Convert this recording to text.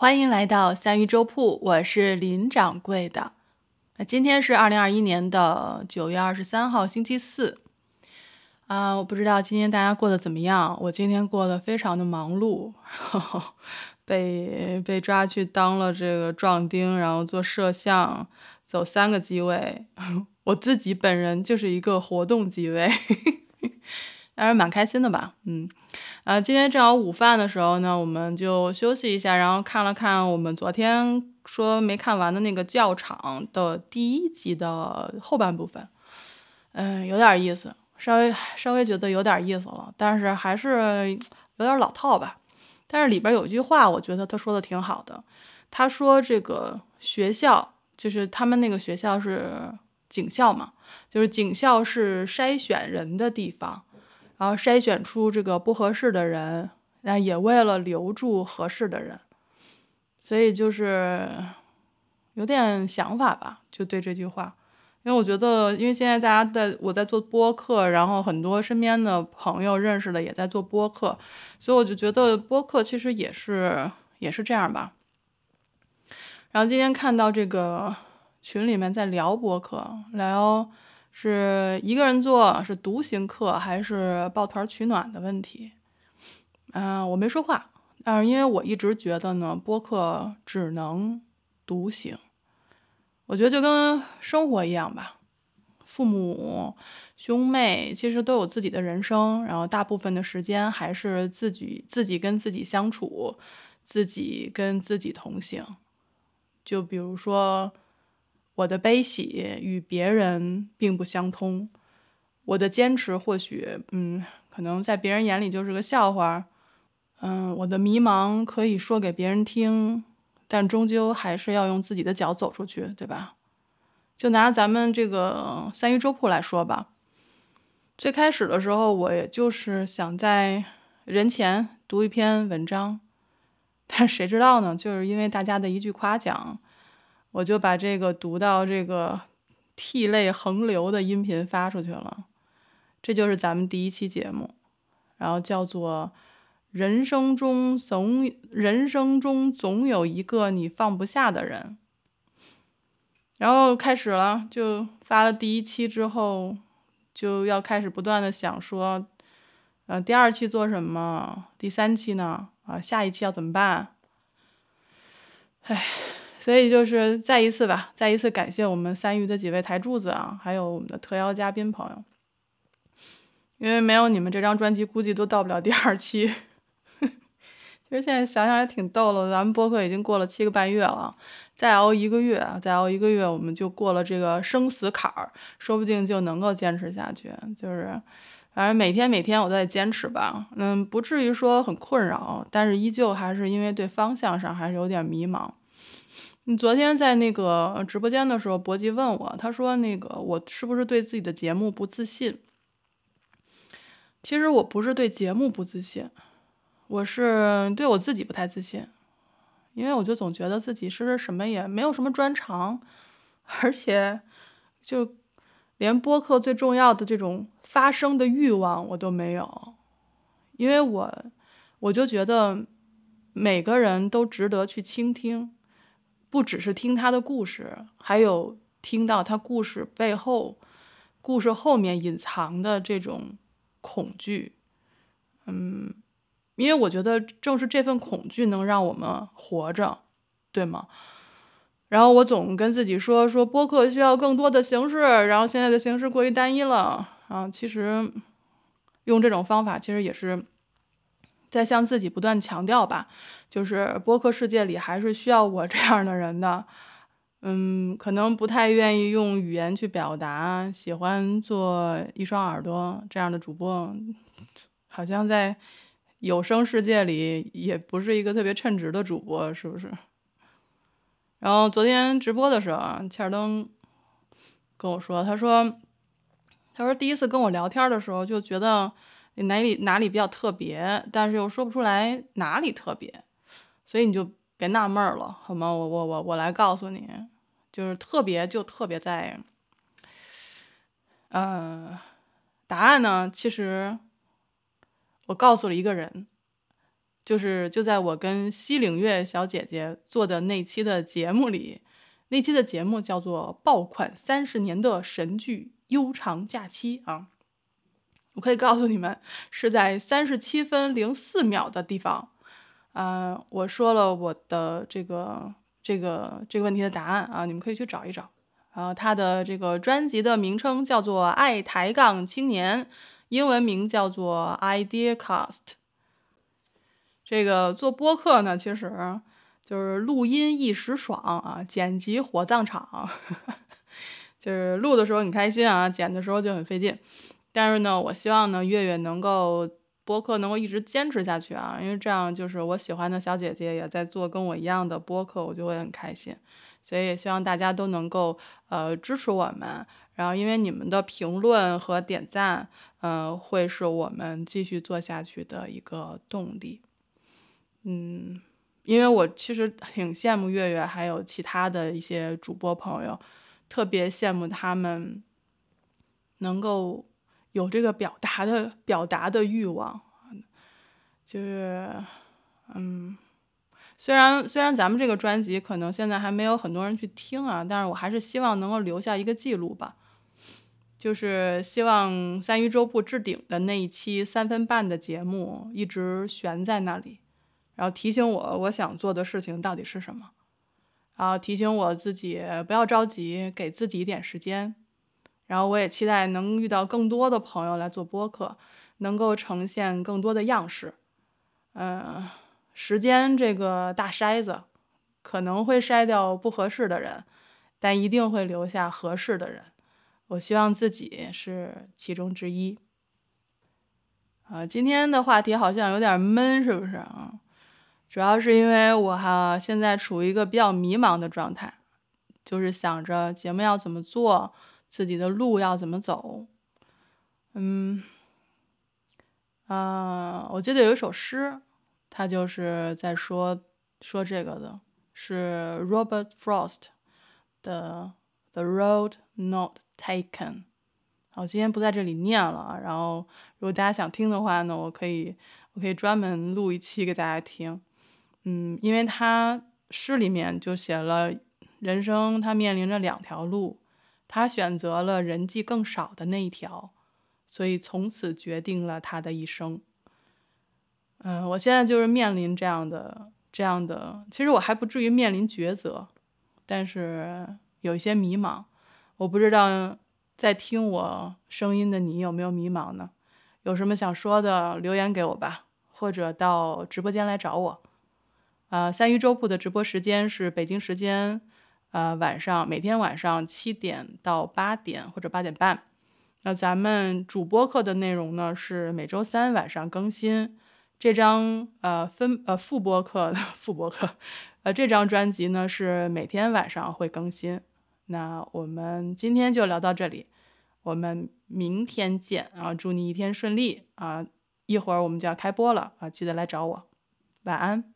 欢迎来到三鱼粥铺，我是林掌柜的。那今天是二零二一年的九月二十三号，星期四。啊，我不知道今天大家过得怎么样。我今天过得非常的忙碌，被被抓去当了这个壮丁，然后做摄像，走三个机位。我自己本人就是一个活动机位，还是蛮开心的吧。嗯，啊，今天正好午饭的时候呢，我们就休息一下，然后看了看我们昨天说没看完的那个教场的第一集的后半部分。嗯，有点意思。稍微稍微觉得有点意思了，但是还是有点老套吧。但是里边有句话，我觉得他说的挺好的。他说这个学校就是他们那个学校是警校嘛，就是警校是筛选人的地方，然后筛选出这个不合适的人，那也为了留住合适的人，所以就是有点想法吧，就对这句话。因为我觉得，因为现在大家在我在做播客，然后很多身边的朋友认识的也在做播客，所以我就觉得播客其实也是也是这样吧。然后今天看到这个群里面在聊播客，聊是一个人做是独行客还是抱团取暖的问题。嗯，我没说话，但是因为我一直觉得呢，播客只能独行。我觉得就跟生活一样吧，父母、兄妹其实都有自己的人生，然后大部分的时间还是自己自己跟自己相处，自己跟自己同行。就比如说，我的悲喜与别人并不相通，我的坚持或许，嗯，可能在别人眼里就是个笑话，嗯，我的迷茫可以说给别人听。但终究还是要用自己的脚走出去，对吧？就拿咱们这个三鱼粥铺来说吧，最开始的时候，我也就是想在人前读一篇文章，但谁知道呢？就是因为大家的一句夸奖，我就把这个读到这个涕泪横流的音频发出去了。这就是咱们第一期节目，然后叫做。人生中总人生中总有一个你放不下的人，然后开始了，就发了第一期之后，就要开始不断的想说，呃，第二期做什么？第三期呢？啊，下一期要怎么办？唉，所以就是再一次吧，再一次感谢我们三鱼的几位台柱子啊，还有我们的特邀嘉宾朋友，因为没有你们这张专辑，估计都到不了第二期。其实现在想想也挺逗的，咱们播客已经过了七个半月了，再熬一个月，再熬一个月，我们就过了这个生死坎儿，说不定就能够坚持下去。就是，反正每天每天我都在坚持吧，嗯，不至于说很困扰，但是依旧还是因为对方向上还是有点迷茫。你昨天在那个直播间的时候，博吉问我，他说那个我是不是对自己的节目不自信？其实我不是对节目不自信。我是对我自己不太自信，因为我就总觉得自己是什么也没有什么专长，而且就连播客最重要的这种发声的欲望我都没有，因为我我就觉得每个人都值得去倾听，不只是听他的故事，还有听到他故事背后、故事后面隐藏的这种恐惧，嗯。因为我觉得正是这份恐惧能让我们活着，对吗？然后我总跟自己说说播客需要更多的形式，然后现在的形式过于单一了啊。其实用这种方法，其实也是在向自己不断强调吧，就是播客世界里还是需要我这样的人的。嗯，可能不太愿意用语言去表达，喜欢做一双耳朵这样的主播，好像在。有声世界里也不是一个特别称职的主播，是不是？然后昨天直播的时候啊，切尔登跟我说，他说，他说第一次跟我聊天的时候就觉得哪里哪里比较特别，但是又说不出来哪里特别，所以你就别纳闷了，好吗？我我我我来告诉你，就是特别就特别在，嗯，答案呢，其实。我告诉了一个人，就是就在我跟西岭月小姐姐做的那期的节目里，那期的节目叫做《爆款三十年的神剧悠长假期》啊。我可以告诉你们，是在三十七分零四秒的地方，呃，我说了我的这个这个这个问题的答案啊，你们可以去找一找。呃，他的这个专辑的名称叫做《爱抬杠青年》，英文名叫做 Ideacast。这个做播客呢，其实就是录音一时爽啊，剪辑火葬场。就是录的时候很开心啊，剪的时候就很费劲。但是呢，我希望呢，月月能够播客能够一直坚持下去啊，因为这样就是我喜欢的小姐姐也在做跟我一样的播客，我就会很开心。所以也希望大家都能够呃支持我们，然后因为你们的评论和点赞，嗯，会是我们继续做下去的一个动力。嗯，因为我其实挺羡慕月月，还有其他的一些主播朋友，特别羡慕他们能够有这个表达的表达的欲望，就是，嗯，虽然虽然咱们这个专辑可能现在还没有很多人去听啊，但是我还是希望能够留下一个记录吧，就是希望三鱼周部置顶的那一期三分半的节目一直悬在那里。然后提醒我，我想做的事情到底是什么？然后提醒我自己不要着急，给自己一点时间。然后我也期待能遇到更多的朋友来做播客，能够呈现更多的样式。嗯，时间这个大筛子，可能会筛掉不合适的人，但一定会留下合适的人。我希望自己是其中之一。啊，今天的话题好像有点闷，是不是啊？主要是因为我哈现在处于一个比较迷茫的状态，就是想着节目要怎么做，自己的路要怎么走。嗯，啊，我记得有一首诗，他就是在说说这个的，是 Robert Frost 的《The Road Not Taken》。我今天不在这里念了，然后如果大家想听的话呢，我可以我可以专门录一期给大家听。嗯，因为他诗里面就写了人生，他面临着两条路，他选择了人际更少的那一条，所以从此决定了他的一生。嗯，我现在就是面临这样的这样的，其实我还不至于面临抉择，但是有一些迷茫。我不知道在听我声音的你有没有迷茫呢？有什么想说的，留言给我吧，或者到直播间来找我。呃，三鱼粥铺的直播时间是北京时间，呃，晚上每天晚上七点到八点或者八点半。那咱们主播课的内容呢是每周三晚上更新。这张呃分呃副播课的 副播课，呃这张专辑呢是每天晚上会更新。那我们今天就聊到这里，我们明天见啊！祝你一天顺利啊！一会儿我们就要开播了啊，记得来找我。晚安。